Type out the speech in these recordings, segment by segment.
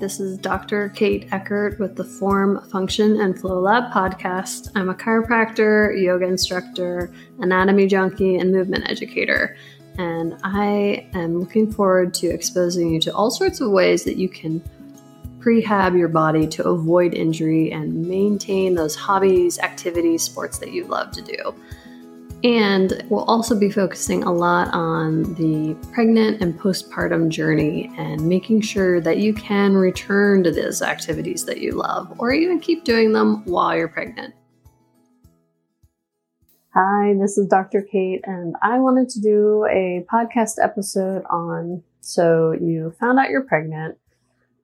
This is Dr. Kate Eckert with the Form, Function, and Flow Lab podcast. I'm a chiropractor, yoga instructor, anatomy junkie, and movement educator. And I am looking forward to exposing you to all sorts of ways that you can prehab your body to avoid injury and maintain those hobbies, activities, sports that you love to do. And we'll also be focusing a lot on the pregnant and postpartum journey and making sure that you can return to those activities that you love or even keep doing them while you're pregnant. Hi, this is Dr. Kate, and I wanted to do a podcast episode on so you found out you're pregnant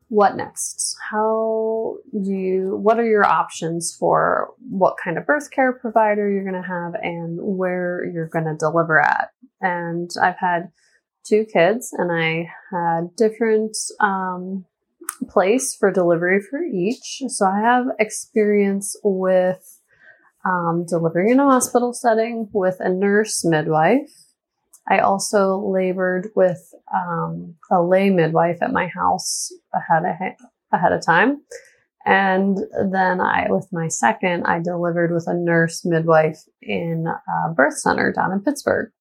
what next? How do you, what are your options for what kind of birth care provider you're going to have and where you're going to deliver at? And I've had two kids and I had different, um, place for delivery for each. So I have experience with, um, delivering in a hospital setting with a nurse midwife I also labored with um, a lay midwife at my house ahead of, ahead of time. And then I, with my second, I delivered with a nurse midwife in a birth center down in Pittsburgh.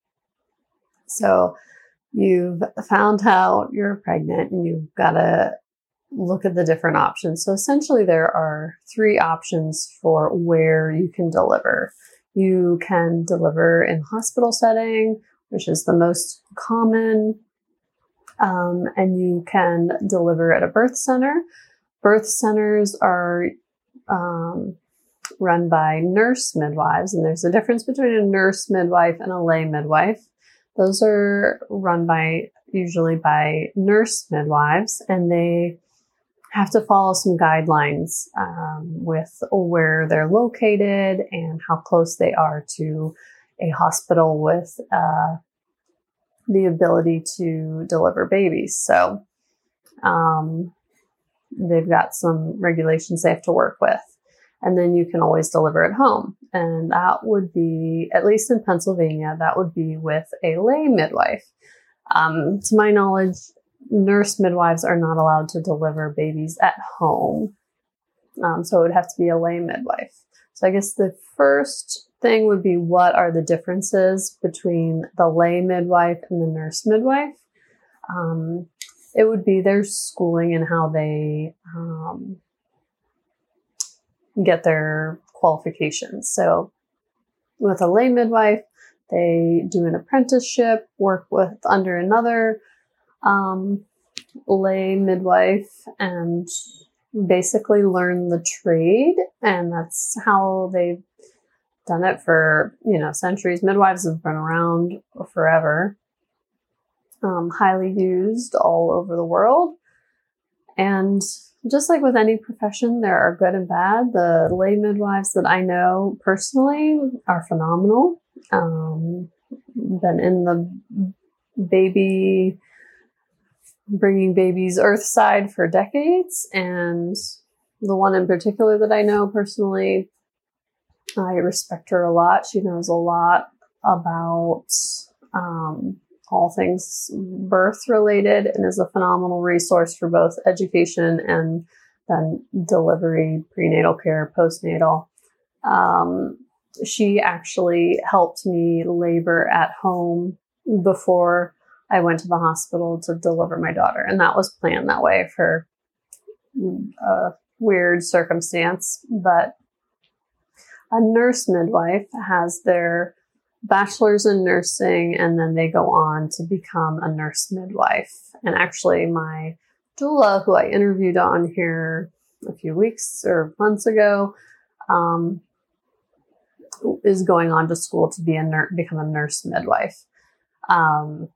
So you've found out you're pregnant and you've got to look at the different options. So essentially there are three options for where you can deliver. You can deliver in hospital setting which is the most common. Um, and you can deliver at a birth center. Birth centers are um, run by nurse midwives, and there's a difference between a nurse midwife and a lay midwife. Those are run by usually by nurse midwives, and they have to follow some guidelines um, with where they're located and how close they are to a hospital with uh, the ability to deliver babies. So um, they've got some regulations they have to work with. And then you can always deliver at home. And that would be, at least in Pennsylvania, that would be with a lay midwife. Um, to my knowledge, nurse midwives are not allowed to deliver babies at home. Um, so it would have to be a lay midwife. So I guess the first thing would be what are the differences between the lay midwife and the nurse midwife? Um, it would be their schooling and how they um, get their qualifications. So, with a lay midwife, they do an apprenticeship, work with under another um, lay midwife, and basically learn the trade. And that's how they've done it for, you know, centuries. Midwives have been around forever, um, highly used all over the world. And just like with any profession, there are good and bad. The lay midwives that I know personally are phenomenal. Um, been in the baby, bringing babies earthside for decades. And the one in particular that I know personally I respect her a lot. She knows a lot about um, all things birth related and is a phenomenal resource for both education and then delivery, prenatal care, postnatal. Um, she actually helped me labor at home before I went to the hospital to deliver my daughter. And that was planned that way for a weird circumstance, but a nurse midwife has their bachelor's in nursing and then they go on to become a nurse midwife. And actually, my doula, who I interviewed on here a few weeks or months ago, um, is going on to school to be a nurse, become a nurse midwife. Um,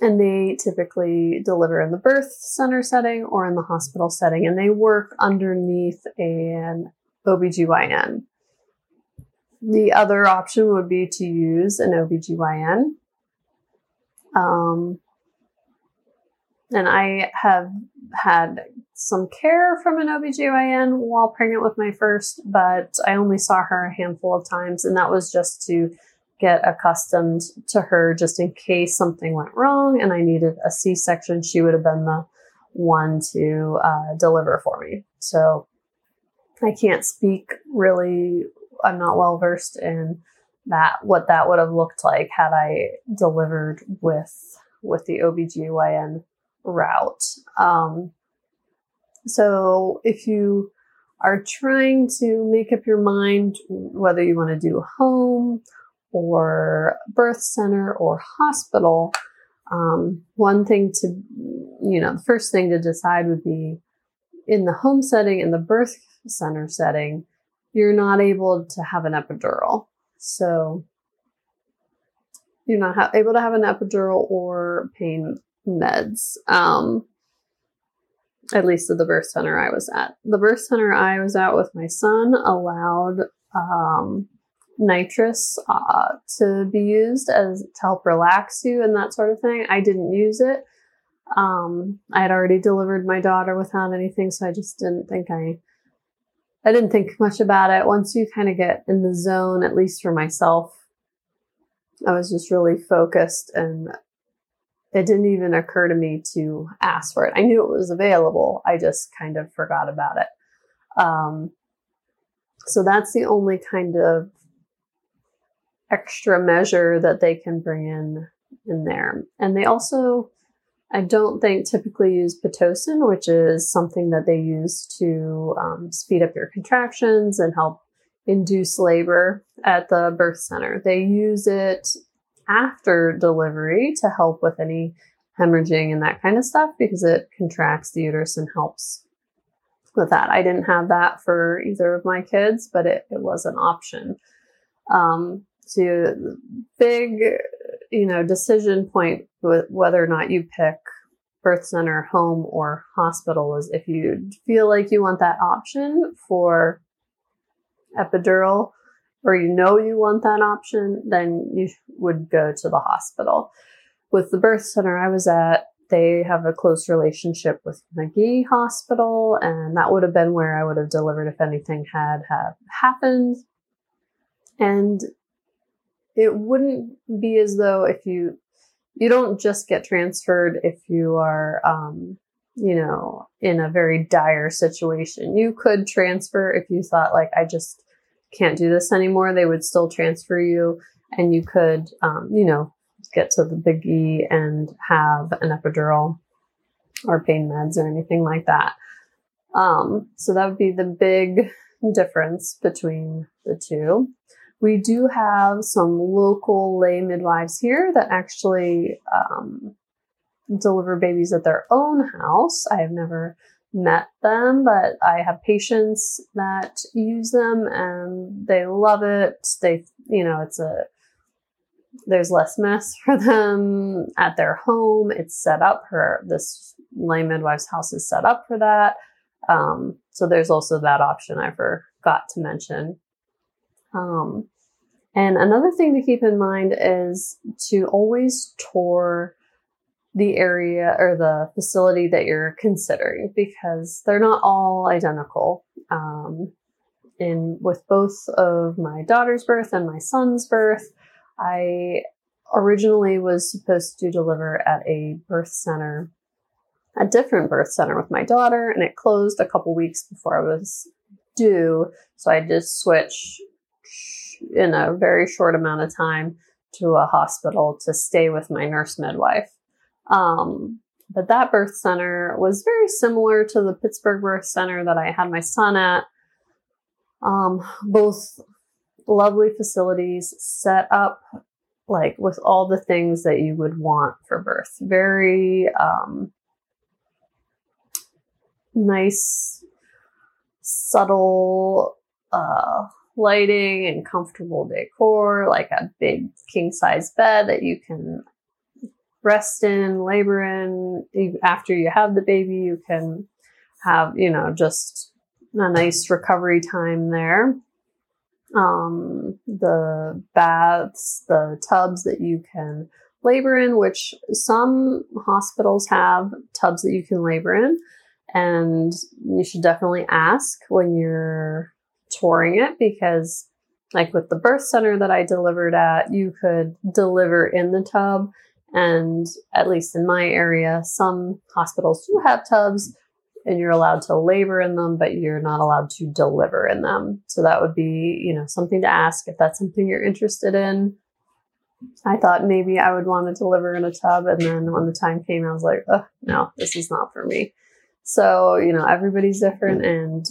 and they typically deliver in the birth center setting or in the hospital setting, and they work underneath an OBGYN. The other option would be to use an OBGYN. Um, and I have had some care from an OBGYN while pregnant with my first, but I only saw her a handful of times, and that was just to get accustomed to her just in case something went wrong and I needed a C section. She would have been the one to uh, deliver for me. So I can't speak really, I'm not well versed in that, what that would have looked like had I delivered with, with the OBGYN route. Um, so if you are trying to make up your mind whether you want to do home or birth center or hospital, um, one thing to, you know, the first thing to decide would be in the home setting, in the birth center setting, you're not able to have an epidural. So you're not ha- able to have an epidural or pain meds. Um, at least at the birth center I was at. The birth center I was at with my son allowed um, nitrous uh, to be used as to help relax you and that sort of thing. I didn't use it. Um, I had already delivered my daughter without anything, so I just didn't think I. I didn't think much about it. Once you kind of get in the zone, at least for myself, I was just really focused and it didn't even occur to me to ask for it. I knew it was available. I just kind of forgot about it. Um, so that's the only kind of extra measure that they can bring in in there. And they also, I don't think typically use Pitocin, which is something that they use to um, speed up your contractions and help induce labor at the birth center. They use it after delivery to help with any hemorrhaging and that kind of stuff because it contracts the uterus and helps with that. I didn't have that for either of my kids, but it, it was an option. Um, so big, you know, decision point whether or not you pick birth center, home, or hospital is if you feel like you want that option for epidural or you know you want that option, then you would go to the hospital. With the birth center I was at, they have a close relationship with Magee Hospital, and that would have been where I would have delivered if anything had have happened. And it wouldn't be as though if you you don't just get transferred if you are um, you know in a very dire situation. You could transfer if you thought like I just can't do this anymore, they would still transfer you and you could, um, you know, get to the big E and have an epidural or pain meds or anything like that. Um, so that would be the big difference between the two. We do have some local lay midwives here that actually um, deliver babies at their own house. I have never met them, but I have patients that use them and they love it. They, you know, it's a, there's less mess for them at their home. It's set up for this lay midwife's house is set up for that. Um, so there's also that option I forgot to mention. Um, and another thing to keep in mind is to always tour the area or the facility that you're considering because they're not all identical. Um, in with both of my daughter's birth and my son's birth, I originally was supposed to deliver at a birth center, a different birth center with my daughter, and it closed a couple weeks before I was due. So I just switched in a very short amount of time to a hospital to stay with my nurse midwife. Um, but that birth center was very similar to the Pittsburgh birth center that I had my son at. Um, both lovely facilities set up like with all the things that you would want for birth. Very um, nice, subtle uh, lighting and comfortable decor, like a big king size bed that you can rest in, labor in. After you have the baby, you can have, you know, just a nice recovery time there. Um, the baths, the tubs that you can labor in, which some hospitals have tubs that you can labor in. And you should definitely ask when you're touring it because, like with the birth center that I delivered at, you could deliver in the tub And at least in my area, some hospitals do have tubs and you're allowed to labor in them, but you're not allowed to deliver in them. So that would be, you know, something to ask if that's something you're interested in. I thought maybe I would want to deliver in a tub. And then when the time came, I was like, oh, no, this is not for me. So, you know, everybody's different, and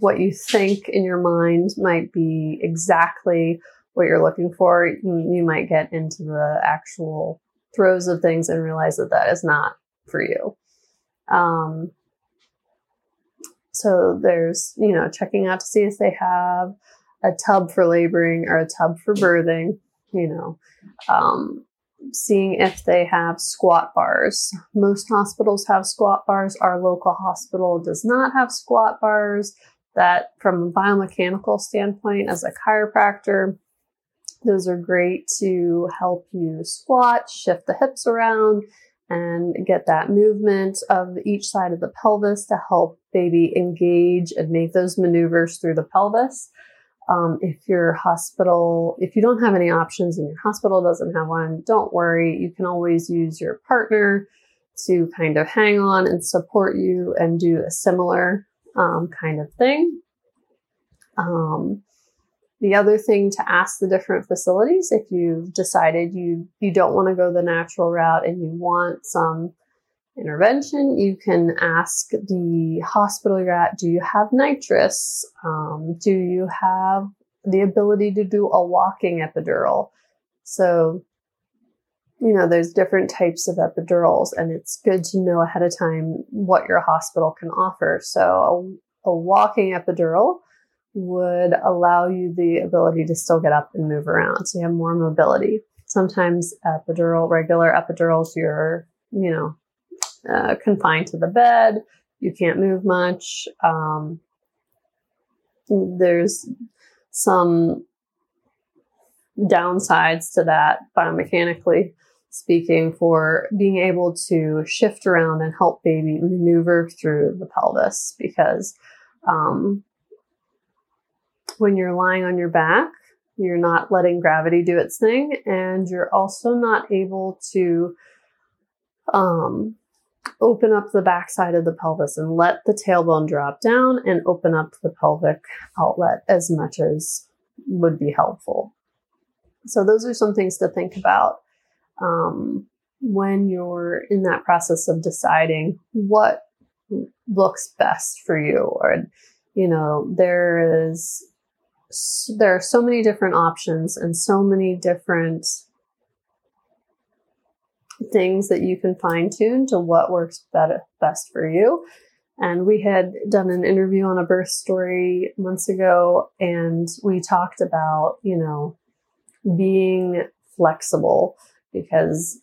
what you think in your mind might be exactly what you're looking for. You, might get into the actual throes of things and realize that that is not for you. Um, so there's, you know, checking out to see if they have a tub for laboring or a tub for birthing, you know, um, seeing if they have squat bars. Most hospitals have squat bars. Our local hospital does not have squat bars. That, from a biomechanical standpoint, as a chiropractor, those are great to help you squat, shift the hips around, and get that movement of each side of the pelvis to help baby engage and make those maneuvers through the pelvis. Um, if your hospital, if you don't have any options and your hospital doesn't have one, don't worry. You can always use your partner to kind of hang on and support you and do a similar um, kind of thing. Um, the other thing to ask the different facilities, if you've decided you you don't want to go the natural route and you want some intervention, you can ask the hospital you're at, do you have nitrous? Um, do you have the ability to do a walking epidural? So, you know, there's different types of epidurals, and it's good to know ahead of time what your hospital can offer. So, a, a walking epidural would allow you the ability to still get up and move around. So, you have more mobility. Sometimes epidural, regular epidurals, you're, you know, uh, confined to the bed. You can't move much. Um, there's some downsides to that biomechanically speaking for being able to shift around and help baby maneuver through the pelvis because um, when you're lying on your back you're not letting gravity do its thing and you're also not able to um, open up the backside of the pelvis and let the tailbone drop down and open up the pelvic outlet as much as would be helpful. So, those are some things to think about um, when you're in that process of deciding what looks best for you. Or, you know, there is there are so many different options and so many different things that you can fine tune to what works better, best for you. And we had done an interview on a birth story months ago, and we talked about, you know, being flexible because,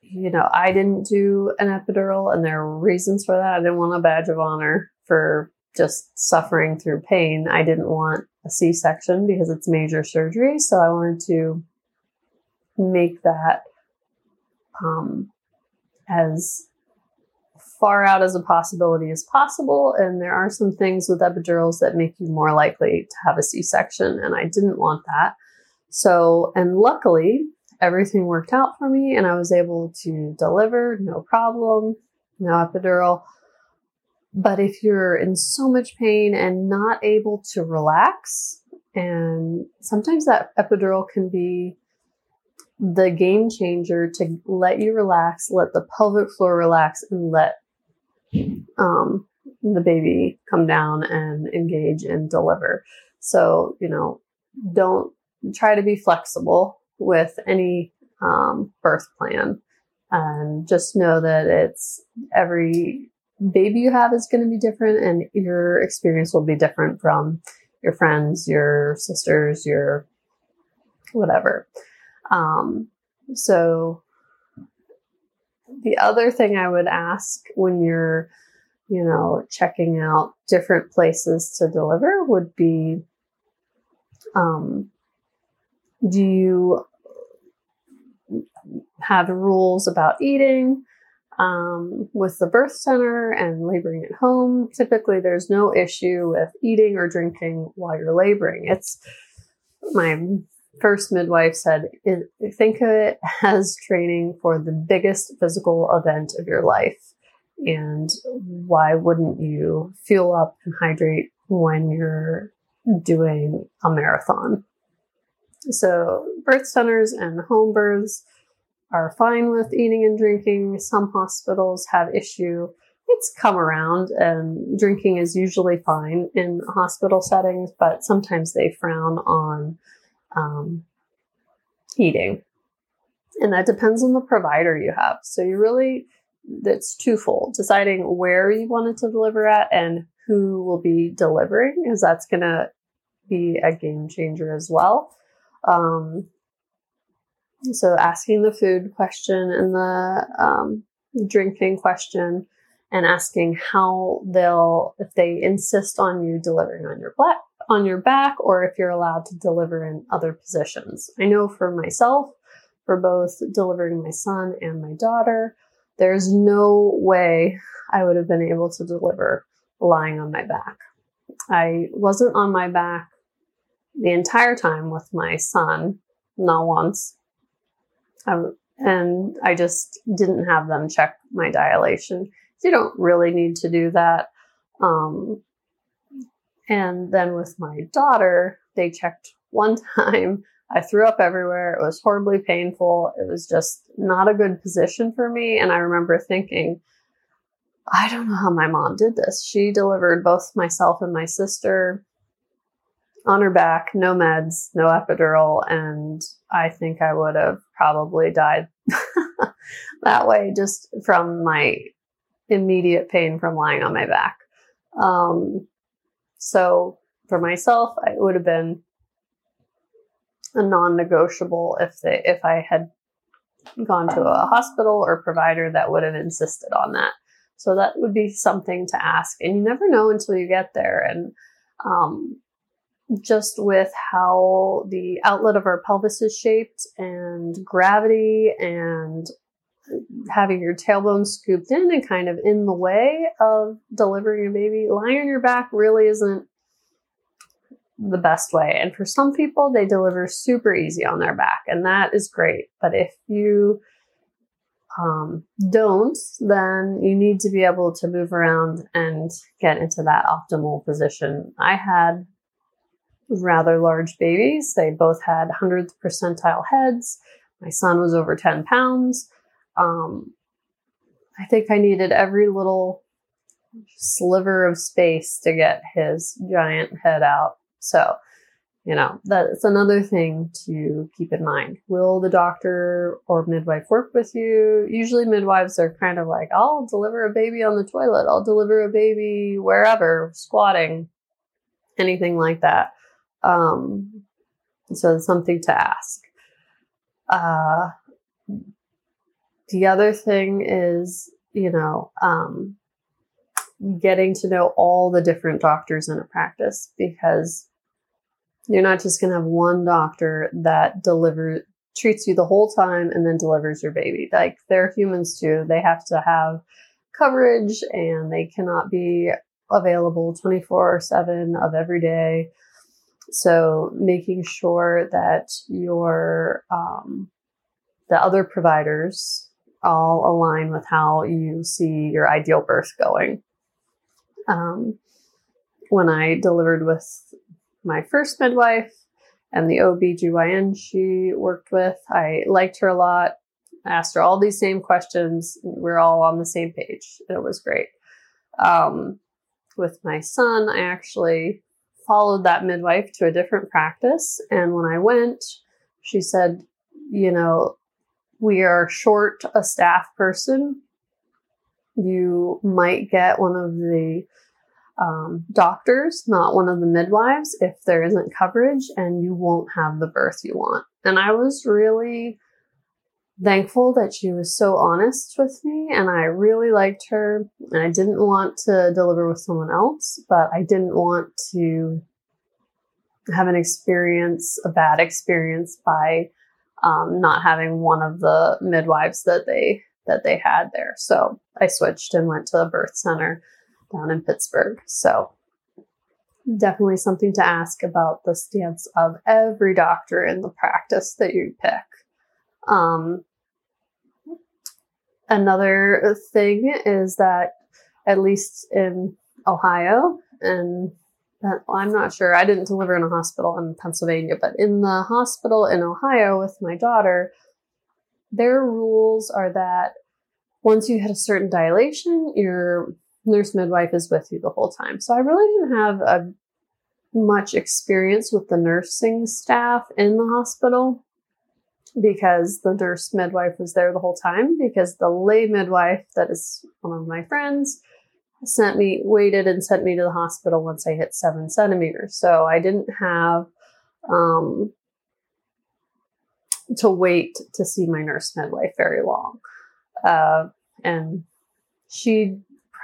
you know, I didn't do an epidural, and there are reasons for that. I didn't want a badge of honor for just suffering through pain. I didn't want a C section because it's major surgery. So I wanted to make that um, as far out as a possibility as possible. And there are some things with epidurals that make you more likely to have a C section, and I didn't want that. So, and luckily, everything worked out for me, and I was able to deliver, no problem, no epidural. But if you're in so much pain and not able to relax, and sometimes that epidural can be the game changer to let you relax, let the pelvic floor relax, and let um, the baby come down and engage and deliver. So, you know, don't try to be flexible with any um, birth plan. And just know that it's every baby you have is going to be different, and your experience will be different from your friends, your sisters, your whatever. Um, so the other thing I would ask when you're, you know, checking out different places to deliver would be, um, do you have rules about eating? Um, with the birth center and laboring at home, typically there's no issue with eating or drinking while you're laboring. It's my first midwife said, think of it as training for the biggest physical event of your life. And why wouldn't you fuel up and hydrate when you're doing a marathon? So, birth centers and home births are fine with eating and drinking. Some hospitals have issue. It's come around and drinking is usually fine in hospital settings, but sometimes they frown on um, eating. And that depends on the provider you have. So you really, it's twofold deciding where you want it to deliver at and who will be delivering, because that's going to be a game changer as well. Um, so asking the food question and the um, drinking question and asking how they'll, if they insist on you delivering on your black, on your back or if you're allowed to deliver in other positions. I know for myself, for both delivering my son and my daughter, there's no way I would have been able to deliver lying on my back. I wasn't on my back the entire time with my son, not once. Um, and I just didn't have them check my dilation. You don't really need to do that. Um, and then with my daughter, they checked one time. I threw up everywhere. It was horribly painful. It was just not a good position for me. And I remember thinking, I don't know how my mom did this. She delivered both myself and my sister on her back, no meds, no epidural, and I think I would have probably died that way just from my immediate pain from lying on my back. Um, so for myself, it would have been a non-negotiable if they if I had gone to a hospital or provider that would have insisted on that. So that would be something to ask, and you never know until you get there. And um, just with how the outlet of our pelvis is shaped and gravity and having your tailbone scooped in and kind of in the way of delivering a baby, lying on your back really isn't the best way. And for some people, they deliver super easy on their back, and that is great. But if you um, don't, then you need to be able to move around and get into that optimal position. I had rather large babies. They both had 100th percentile heads. My son was over 10 pounds. Um, I think I needed every little sliver of space to get his giant head out. So, you know, that's another thing to keep in mind. Will the doctor or midwife work with you? Usually, midwives are kind of like, I'll deliver a baby on the toilet, I'll deliver a baby wherever, squatting, anything like that. Um, so, something to ask. Uh, the other thing is, you know, um, getting to know all the different doctors in a practice because you're not just going to have one doctor that delivers treats you the whole time and then delivers your baby. Like they're humans too. They have to have coverage and they cannot be available 24 7 of every day. So making sure that your um, the other providers all align with how you see your ideal birth going. Um, when I delivered with my first midwife and the OB/GYN she worked with, I liked her a lot. Asked her all these same questions. We're all on the same page. It was great. Um, with my son, I actually followed that midwife to a different practice. And when I went, she said, you know, we are short a staff person, you might get one of the um, doctors, not one of the midwives, if there isn't coverage, and you won't have the birth you want. And I was really thankful that she was so honest with me, and I really liked her. And I didn't want to deliver with someone else, but I didn't want to have an experience, a bad experience by um, not having one of the midwives that they that they had there. So I switched and went to a birth center down in Pittsburgh. So definitely something to ask about the stance of every doctor in the practice that you pick. Um, another thing is that, at least in Ohio, and I'm not sure, I didn't deliver in a hospital in Pennsylvania, but in the hospital in Ohio with my daughter, their rules are that once you hit a certain dilation, your nurse midwife is with you the whole time. So I really didn't have a much experience with the nursing staff in the hospital because the nurse midwife was there the whole time because the lay midwife that is one of my friends sent me waited and sent me to the hospital once I hit seven centimeters. So I didn't have um, to wait to see my nurse midwife very long. Uh, and she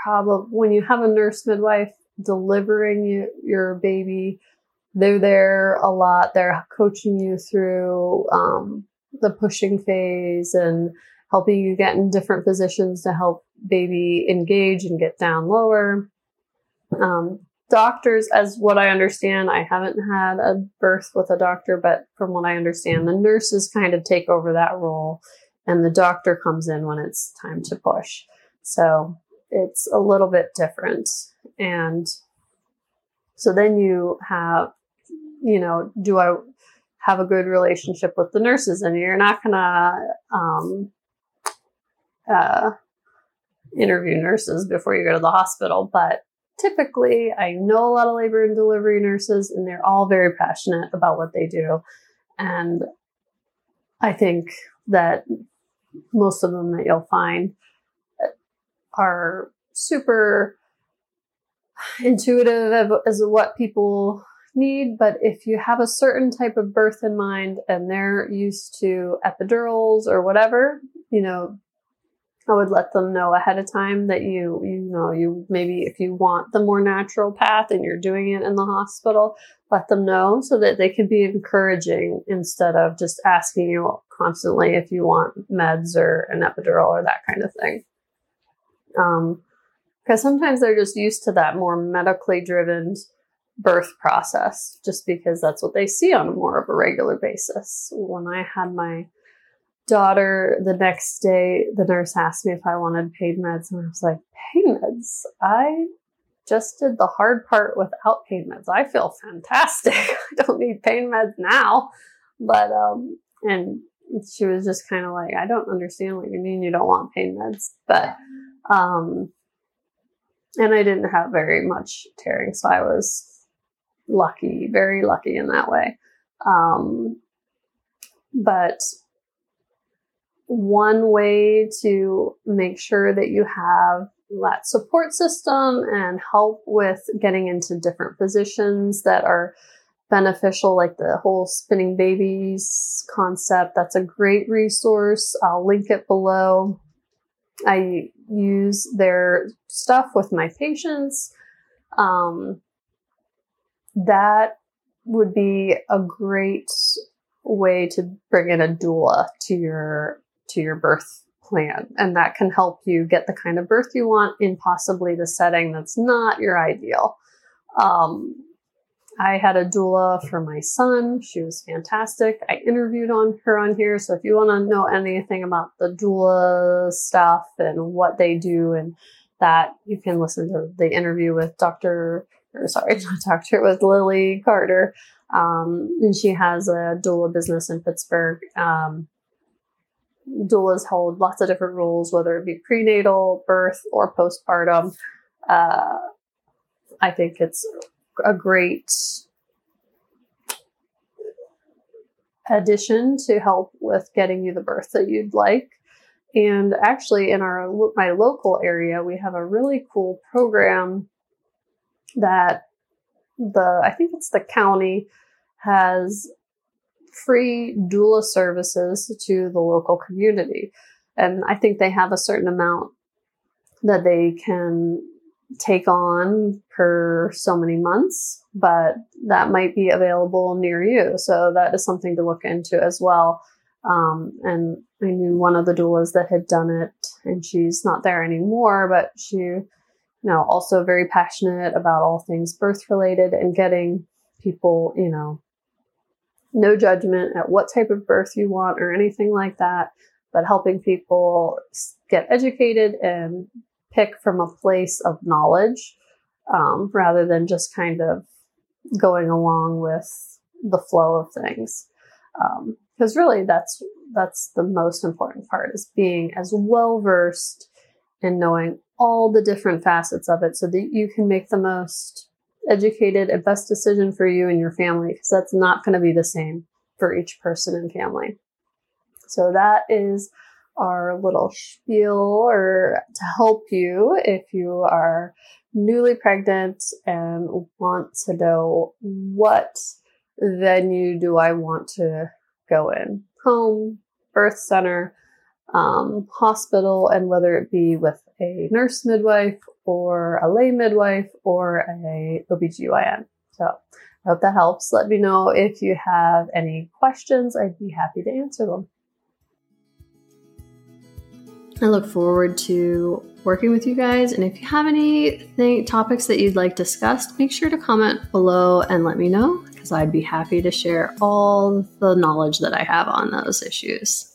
probably, when you have a nurse midwife delivering you, your baby, they're there a lot. They're coaching you through um, the pushing phase and helping you get in different positions to help baby engage and get down lower. Um, doctors, as what I understand, I haven't had a birth with a doctor, but from what I understand, the nurses kind of take over that role and the doctor comes in when it's time to push. So it's a little bit different. And so then you have, you know, do I have a good relationship with the nurses? And you're not going to, um, uh, interview nurses before you go to the hospital, but typically I know a lot of labor and delivery nurses and they're all very passionate about what they do. And I think that most of them that you'll find are super intuitive as what people need. But if you have a certain type of birth in mind and they're used to epidurals or whatever, you know, I would let them know ahead of time that you, you know, you maybe if you want the more natural path and you're doing it in the hospital, let them know so that they can be encouraging instead of just asking you constantly if you want meds or an epidural or that kind of thing. Um, because sometimes they're just used to that more medically driven birth process just because that's what they see on more of a regular basis. When I had my daughter the next day, the nurse asked me if I wanted pain meds, and I was like, pain meds? I just did the hard part without pain meds. I feel fantastic. I don't need pain meds now. But, um, and she was just kind of like, I don't understand what you mean you don't want pain meds. But, um, and I didn't have very much tearing, so I was lucky, very lucky in that way. Um, but one way to make sure that you have that support system and help with getting into different positions that are beneficial, like the whole spinning babies concept. That's a great resource. I'll link it below. I use their stuff with my patients. Um, that would be a great way to bring in a doula to your to your birth plan. And that can help you get the kind of birth you want in possibly the setting that's not your ideal. Um, I had a doula for my son. She was fantastic. I interviewed on her on here. So if you want to know anything about the doula stuff and what they do and that, you can listen to the interview with Dr. or sorry, not Doctor, with Lily Carter. Um, and she has a doula business in Pittsburgh. Um, doulas hold lots of different roles, whether it be prenatal, birth, or postpartum. Uh, I think it's a great addition to help with getting you the birth that you'd like. And actually, in our my local area, we have a really cool program that the I think it's the county has free doula services to the local community. And I think they have a certain amount that they can take on per so many months, but that might be available near you. So that is something to look into as well. Um, and I knew one of the doulas that had done it, and she's not there anymore, but she, you know, also very passionate about all things birth related and getting people, you know, no judgment at what type of birth you want or anything like that, but helping people get educated and pick from a place of knowledge um, rather than just kind of going along with the flow of things. Because um, really, that's that's the most important part is being as well versed in knowing all the different facets of it, so that you can make the most educated a best decision for you and your family. Because that's not going to be the same for each person and family. So that is our little spiel or to help you if you are newly pregnant and want to know what venue do I want to go in home, birth center, um, hospital, and whether it be with a nurse midwife or a lay midwife or a OBGYN. So I hope that helps. Let me know if you have any questions. I'd be happy to answer them. I look forward to working with you guys. And if you have any topics that you'd like discussed, make sure to comment below and let me know because I'd be happy to share all the knowledge that I have on those issues.